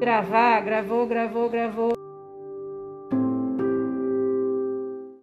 gravar, gravou, gravou, gravou.